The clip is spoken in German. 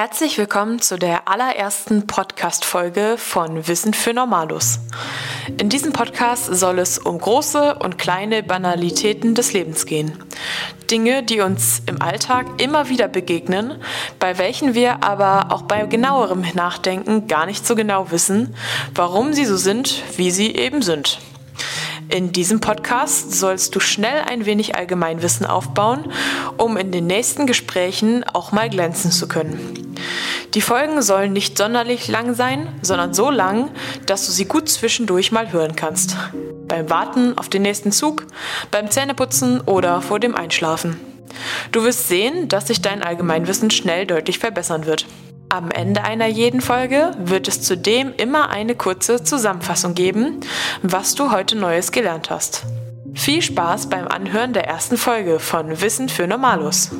Herzlich willkommen zu der allerersten Podcast-Folge von Wissen für Normalus. In diesem Podcast soll es um große und kleine Banalitäten des Lebens gehen. Dinge, die uns im Alltag immer wieder begegnen, bei welchen wir aber auch bei genauerem Nachdenken gar nicht so genau wissen, warum sie so sind, wie sie eben sind. In diesem Podcast sollst du schnell ein wenig Allgemeinwissen aufbauen, um in den nächsten Gesprächen auch mal glänzen zu können. Die Folgen sollen nicht sonderlich lang sein, sondern so lang, dass du sie gut zwischendurch mal hören kannst. Beim Warten auf den nächsten Zug, beim Zähneputzen oder vor dem Einschlafen. Du wirst sehen, dass sich dein Allgemeinwissen schnell deutlich verbessern wird. Am Ende einer jeden Folge wird es zudem immer eine kurze Zusammenfassung geben, was du heute Neues gelernt hast. Viel Spaß beim Anhören der ersten Folge von Wissen für Normalus.